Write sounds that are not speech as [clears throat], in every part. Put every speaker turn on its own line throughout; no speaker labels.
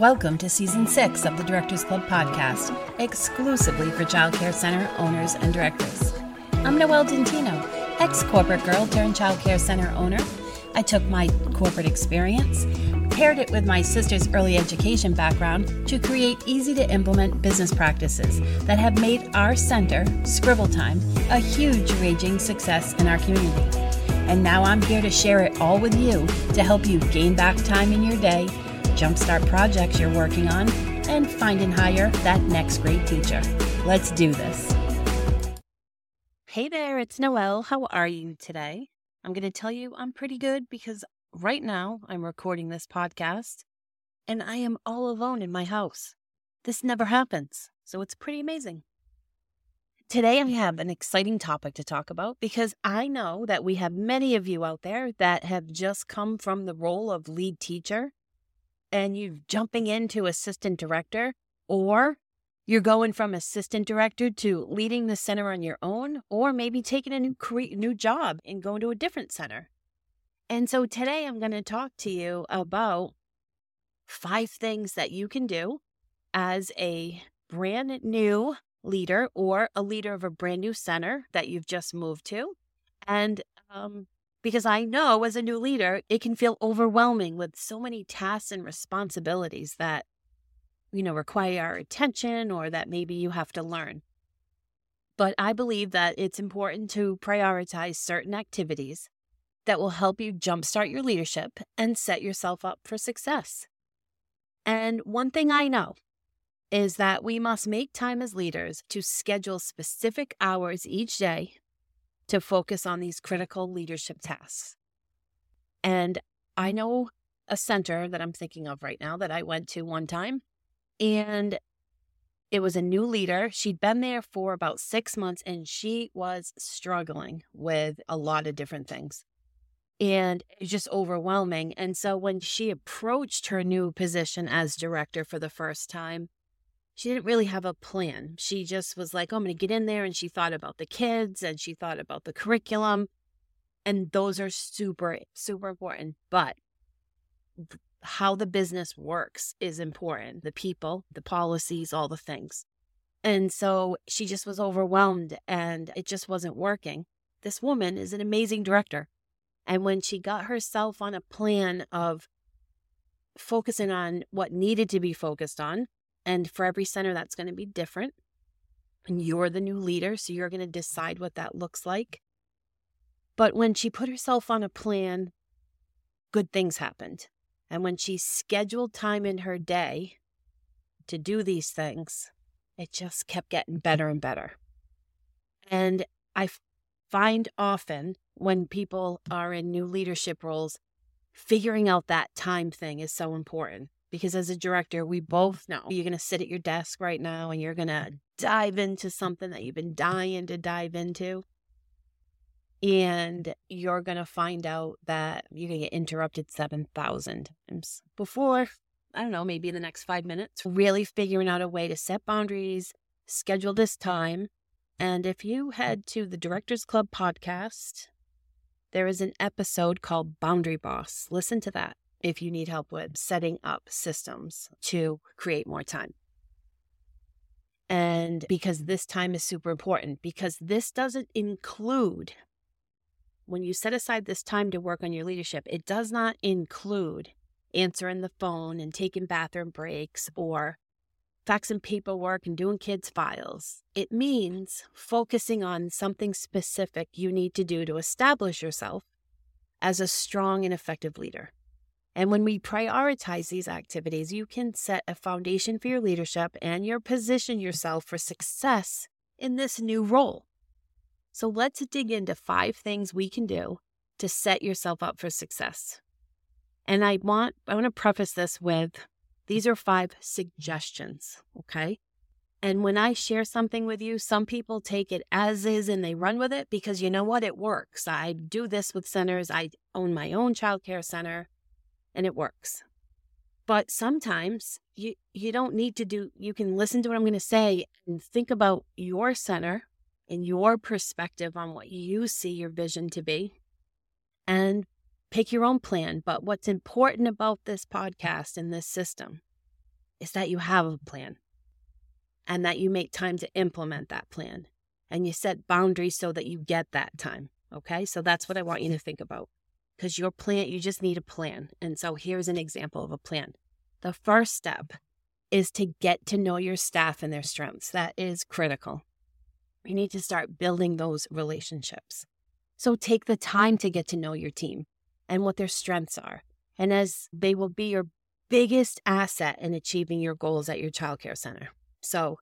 Welcome to season six of the Directors Club podcast, exclusively for childcare center owners and directors. I'm Noelle Dentino, ex corporate girl turned childcare center owner. I took my corporate experience, paired it with my sister's early education background to create easy to implement business practices that have made our center, Scribble Time, a huge raging success in our community. And now I'm here to share it all with you to help you gain back time in your day jumpstart projects you're working on, and find and hire that next great teacher. Let's do this. Hey there, it's Noelle. How are you today? I'm going to tell you I'm pretty good because right now I'm recording this podcast and I am all alone in my house. This never happens, so it's pretty amazing. Today, I have an exciting topic to talk about because I know that we have many of you out there that have just come from the role of lead teacher and you're jumping into assistant director, or you're going from assistant director to leading the center on your own, or maybe taking a new career, new job and going to a different center. And so today I'm going to talk to you about five things that you can do as a brand new leader or a leader of a brand new center that you've just moved to. And um, because I know as a new leader, it can feel overwhelming with so many tasks and responsibilities that, you know, require our attention or that maybe you have to learn. But I believe that it's important to prioritize certain activities that will help you jumpstart your leadership and set yourself up for success. And one thing I know is that we must make time as leaders to schedule specific hours each day to focus on these critical leadership tasks. And I know a center that I'm thinking of right now that I went to one time, and it was a new leader. She'd been there for about six months and she was struggling with a lot of different things. And just overwhelming. And so when she approached her new position as director for the first time, she didn't really have a plan. She just was like, oh, I'm going to get in there. And she thought about the kids and she thought about the curriculum. And those are super, super important. But how the business works is important the people, the policies, all the things. And so she just was overwhelmed and it just wasn't working. This woman is an amazing director. And when she got herself on a plan of focusing on what needed to be focused on, and for every center, that's going to be different. And you're the new leader, so you're going to decide what that looks like. But when she put herself on a plan, good things happened. And when she scheduled time in her day to do these things, it just kept getting better and better. And I find often when people are in new leadership roles, figuring out that time thing is so important because as a director, we both know you're going to sit at your desk right now and you're going to dive into something that you've been dying to dive into. And you're going to find out that you're going to get interrupted 7,000 times before, I don't know, maybe in the next five minutes, really figuring out a way to set boundaries, schedule this time. And if you head to the Directors Club podcast, there is an episode called Boundary Boss. Listen to that if you need help with setting up systems to create more time. And because this time is super important, because this doesn't include, when you set aside this time to work on your leadership, it does not include answering the phone and taking bathroom breaks or faxing paperwork and doing kids' files. It means focusing on something specific you need to do to establish yourself as a strong and effective leader. And when we prioritize these activities, you can set a foundation for your leadership and you position yourself for success in this new role. So let's dig into five things we can do to set yourself up for success. And I want I want to preface this with these are five suggestions, okay? And when I share something with you, some people take it as is and they run with it because you know what? It works. I do this with centers. I own my own childcare center and it works. But sometimes you you don't need to do you can listen to what I'm going to say and think about your center and your perspective on what you see your vision to be and pick your own plan. But what's important about this podcast and this system is that you have a plan and that you make time to implement that plan and you set boundaries so that you get that time. Okay. So that's what I want you to think about because your plan, you just need a plan. And so here's an example of a plan. The first step is to get to know your staff and their strengths. That is critical. You need to start building those relationships. So take the time to get to know your team and what their strengths are. And as they will be your biggest asset in achieving your goals at your childcare center. So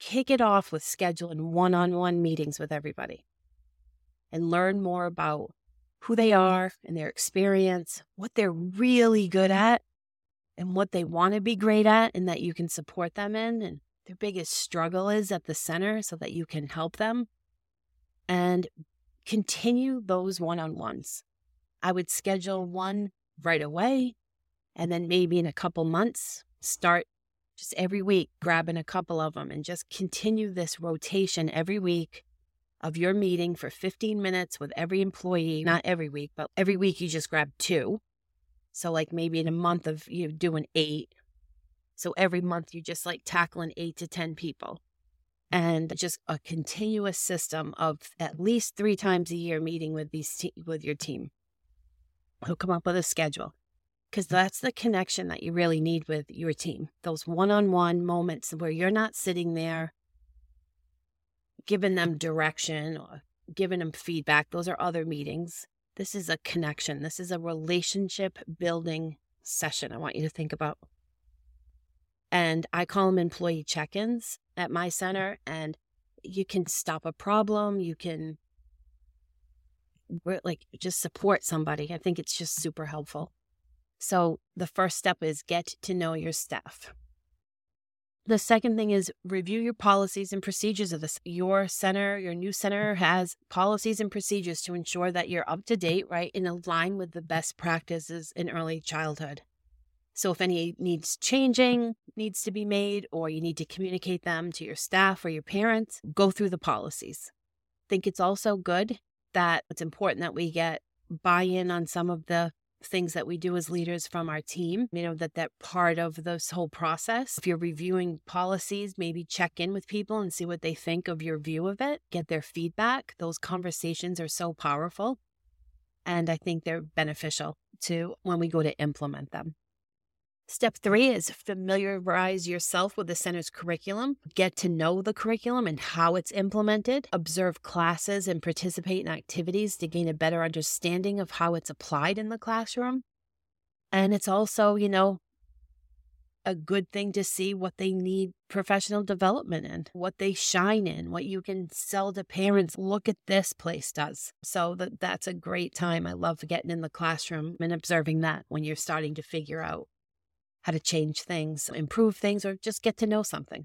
kick it off with scheduling one on one meetings with everybody and learn more about who they are and their experience, what they're really good at, and what they want to be great at, and that you can support them in, and their biggest struggle is at the center so that you can help them. And continue those one on ones. I would schedule one right away, and then maybe in a couple months, start just every week grabbing a couple of them and just continue this rotation every week of your meeting for 15 minutes with every employee, not every week, but every week you just grab two. So, like maybe in a month of you doing eight. So, every month you're just like tackling eight to 10 people and just a continuous system of at least three times a year meeting with these te- with your team. He'll come up with a schedule because that's the connection that you really need with your team. Those one on one moments where you're not sitting there giving them direction or giving them feedback. Those are other meetings. This is a connection, this is a relationship building session. I want you to think about. And I call them employee check ins at my center. And you can stop a problem, you can like just support somebody. I think it's just super helpful. So the first step is get to know your staff. The second thing is review your policies and procedures of this. Your center, your new center has policies and procedures to ensure that you're up to date, right, in line with the best practices in early childhood. So if any needs changing needs to be made or you need to communicate them to your staff or your parents, go through the policies. Think it's also good that it's important that we get buy-in on some of the things that we do as leaders from our team you know that that part of this whole process. If you're reviewing policies maybe check in with people and see what they think of your view of it get their feedback. Those conversations are so powerful and i think they're beneficial to when we go to implement them Step three is familiarize yourself with the center's curriculum, get to know the curriculum and how it's implemented, observe classes and participate in activities to gain a better understanding of how it's applied in the classroom. And it's also, you know, a good thing to see what they need professional development in, what they shine in, what you can sell to parents. Look at this place does. So that that's a great time. I love getting in the classroom and observing that when you're starting to figure out how to change things, improve things, or just get to know something.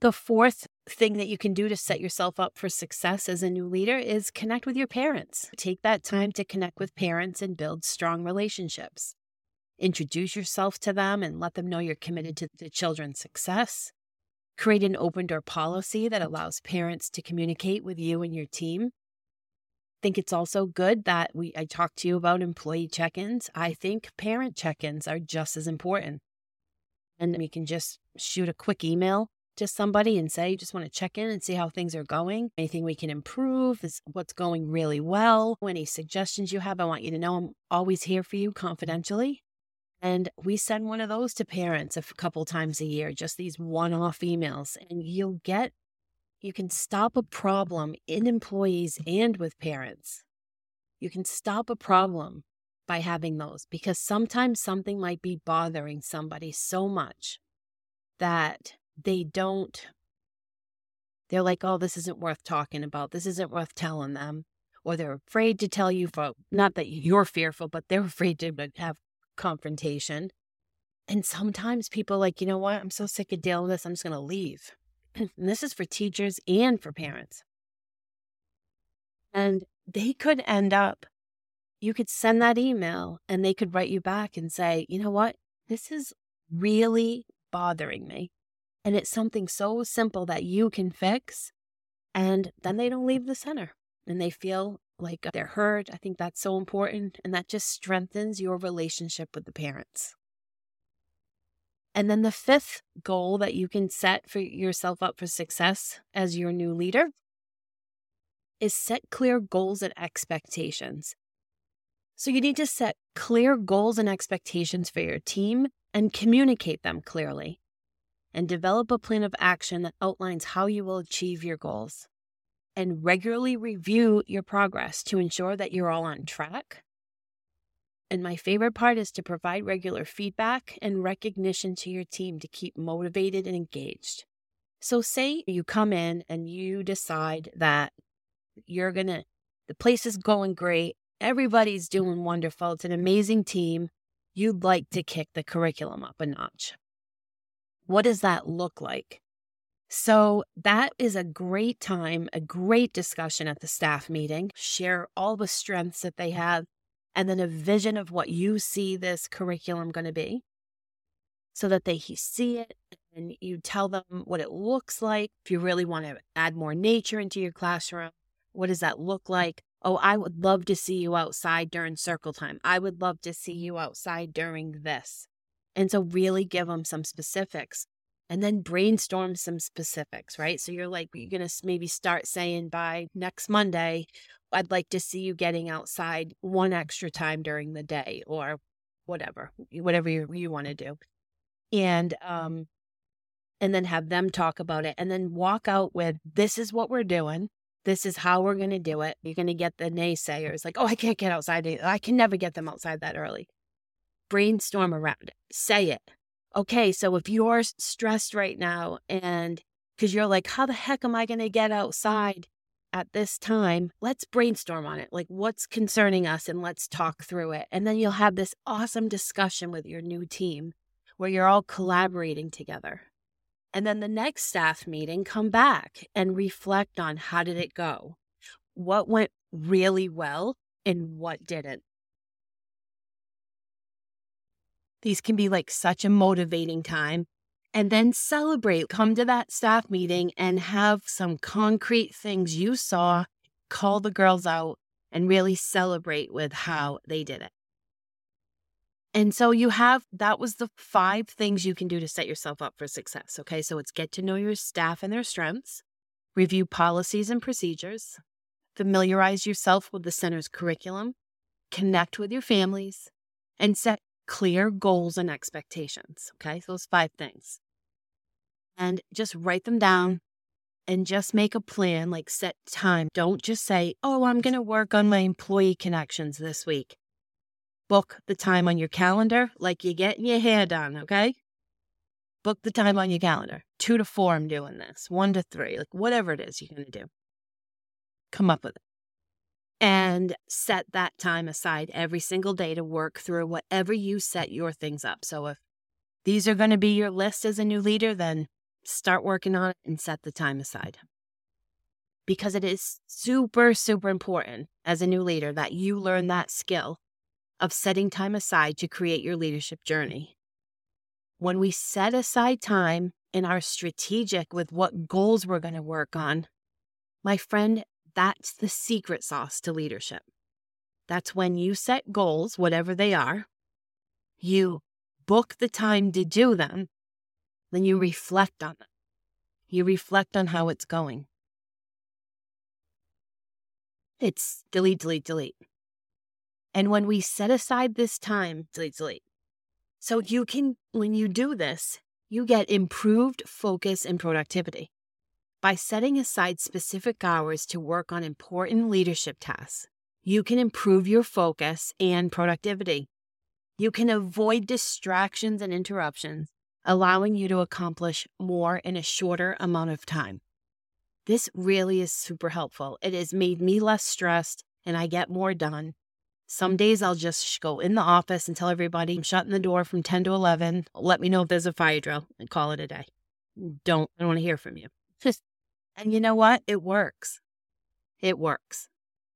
The fourth thing that you can do to set yourself up for success as a new leader is connect with your parents. Take that time to connect with parents and build strong relationships. Introduce yourself to them and let them know you're committed to the children's success. Create an open door policy that allows parents to communicate with you and your team think it's also good that we I talked to you about employee check-ins. I think parent check-ins are just as important. And we can just shoot a quick email to somebody and say, You just want to check in and see how things are going. Anything we can improve is what's going really well. Any suggestions you have, I want you to know I'm always here for you confidentially. And we send one of those to parents a couple times a year, just these one off emails, and you'll get you can stop a problem in employees and with parents. You can stop a problem by having those because sometimes something might be bothering somebody so much that they don't, they're like, oh, this isn't worth talking about. This isn't worth telling them. Or they're afraid to tell you, for, not that you're fearful, but they're [laughs] afraid to have confrontation. And sometimes people like, you know what? I'm so sick of dealing with this. I'm just going to leave. [clears throat] And this is for teachers and for parents. And they could end up, you could send that email and they could write you back and say, you know what? This is really bothering me. And it's something so simple that you can fix. And then they don't leave the center and they feel like they're heard. I think that's so important. And that just strengthens your relationship with the parents. And then the fifth goal that you can set for yourself up for success as your new leader is set clear goals and expectations. So you need to set clear goals and expectations for your team and communicate them clearly. And develop a plan of action that outlines how you will achieve your goals. And regularly review your progress to ensure that you're all on track. And my favorite part is to provide regular feedback and recognition to your team to keep motivated and engaged. So, say you come in and you decide that you're going to, the place is going great. Everybody's mm-hmm. doing wonderful. It's an amazing team. You'd like to kick the curriculum up a notch. What does that look like? So, that is a great time, a great discussion at the staff meeting. Share all the strengths that they mm-hmm. have and then a vision of what you see this curriculum going to be so that they see it and you tell them what it looks like. If you really want to add more nature into your classroom, what does that look like? Oh, I would love to see you outside during circle time. I would love to see you outside during this. And so, really give them some specifics and then brainstorm some specifics, right? So, you're like, you're going to maybe start saying by next Monday, I'd like to see you getting outside one extra time during the day or whatever, whatever you, you want to do. And, um, and then have them talk about it and then walk out with this is what we're doing this is how we're going to do it. You're going to get the naysayers like, oh, I can't get outside. I can never get them outside that early. Brainstorm around it. Say it. Okay, so if you're stressed right now and because you're like, how the heck am I going to get outside at this time? Let's brainstorm on it. Like, what's concerning us and let's talk through it. And then you'll have this awesome discussion with your new team where you're all collaborating together and then the next staff meeting come back and reflect on how did it go what went really well and what didn't these can be like such a motivating time and then celebrate come to that staff meeting and have some concrete things you saw call the girls out and really celebrate with how they did it and so you have that was the five things you can do to set yourself up for success. Okay. So it's get to know your staff and their strengths, review policies and procedures, familiarize yourself with the center's curriculum, connect with your families, and set clear goals and expectations. Okay. So those five things. And just write them down and just make a plan, like set time. Don't just say, oh, I'm going to work on my employee connections this week book the time on your calendar like you're getting your hair done, okay? Book the time on your calendar. Two to four, I'm doing this. One to three, like whatever it is you're going to do. Come up with it. And set that time aside every single day to work through whatever you set your things up. So if these are going to be your list as a new leader, then start working on it and set the time aside. Because it is super, super important as a new leader that you learn that skill of setting time aside to create your leadership journey. When we set aside time and are strategic with what goals we're going to work on, my friend, that's the secret sauce to leadership. That's when you set goals, whatever they are, you book the time to do them, then you reflect on them. You reflect on how it's going. It's delete, delete, delete. And when we set aside this time, delete, delete. So you can, when you do this, you get improved focus and productivity. By setting aside specific hours to work on important leadership tasks, you can improve your focus and productivity. You can avoid distractions and interruptions, allowing you to accomplish more in a shorter amount of time. This really is super helpful. It has made me less stressed and I get more done. Some days I'll just go in the office and tell everybody I'm shutting the door from 10 to 11. Let me know if there's a fire drill and call it a day. Don't, I don't want to hear from you. [laughs] and you know what? It works. It works.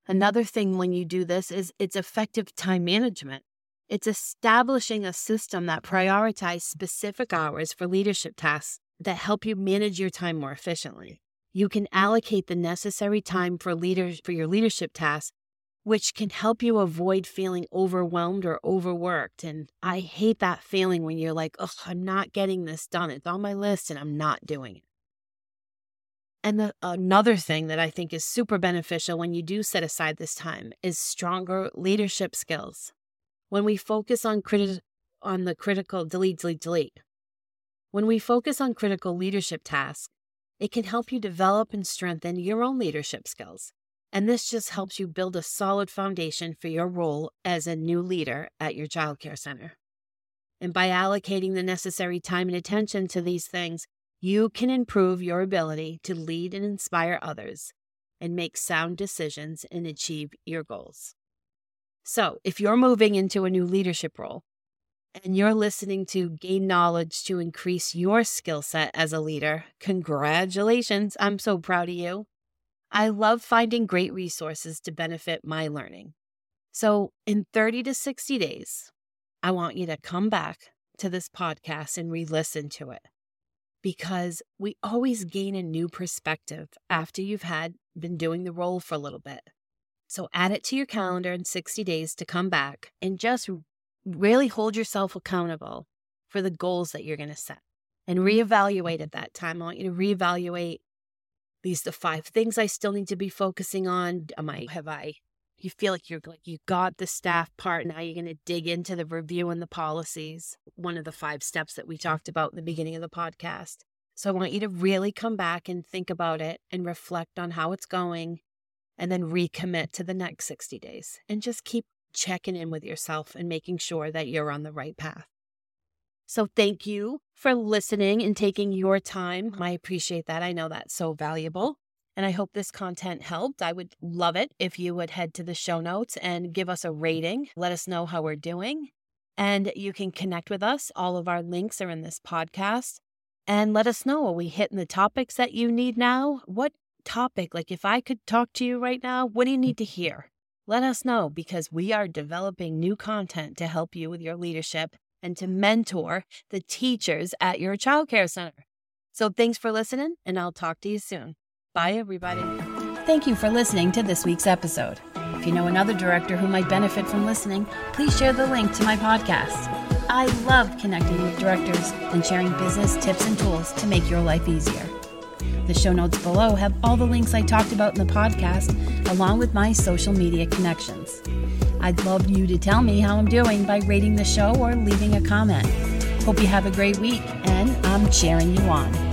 Another thing when you do this is it's effective time management. It's establishing a system that prioritizes specific hours for leadership tasks that help you manage your time more efficiently. You can allocate the necessary time for leaders for your leadership tasks which can help you avoid feeling overwhelmed or overworked. And I hate that feeling when you're like, oh, I'm not getting this done. It's on my list and I'm not doing it. And the, another thing that I think is super beneficial when you do set aside this time is stronger leadership skills. When we focus on criti- on the critical delete, delete, delete. When we focus on critical leadership tasks, it can help you develop and strengthen your own leadership skills. And this just helps you build a solid foundation for your role as a new leader at your childcare center. And by allocating the necessary time and attention to these things, you can improve your ability to lead and inspire others and make sound decisions and achieve your goals. So, if you're moving into a new leadership role and you're listening to gain knowledge to increase your skill set as a leader, congratulations. I'm so proud of you. I love finding great resources to benefit my learning. So, in 30 to 60 days, I want you to come back to this podcast and re listen to it because we always gain a new perspective after you've had been doing the role for a little bit. So add it to your calendar in 60 days to come back and just really hold yourself accountable for the goals that you're going to set and mm-hmm. reevaluate at that time. I want you to reevaluate these the five things I still need to be focusing on. Am I have I you feel like you're like you got the mm. staff part now you're going to dig into the review and the policies one of the five steps that we mm. talked about in the beginning of the podcast. So i want you to really come back and think about it and reflect on how it's going and then recommit to the next 60 days and just keep checking in with yourself and making sure that you're on the right path. So thank you for listening and taking your time. I appreciate that. I know that's so valuable and I hope this content helped. I would love it if you would head to the show notes and give us a rating. Let us know how we're doing. And you can connect with us. All of our links are in this podcast. And let us know are we hitting the topics that you need now? What topic? Like, if I could talk to you right now, what do you need to hear? Let us know because we are developing new content to help you with your leadership and to mentor the teachers at your childcare center. So, thanks for listening, and I'll talk to you soon. Bye, everybody. Thank you for listening to this week's episode. If you know another director who might benefit from listening, please share the link to my podcast. I love connecting with directors and sharing business tips and tools to make your life easier. The show notes below have all the links I talked about in the podcast, along with my social media connections. I'd love you to tell me how I'm doing by rating the show or leaving a comment. Hope you have a great week, and I'm cheering you on.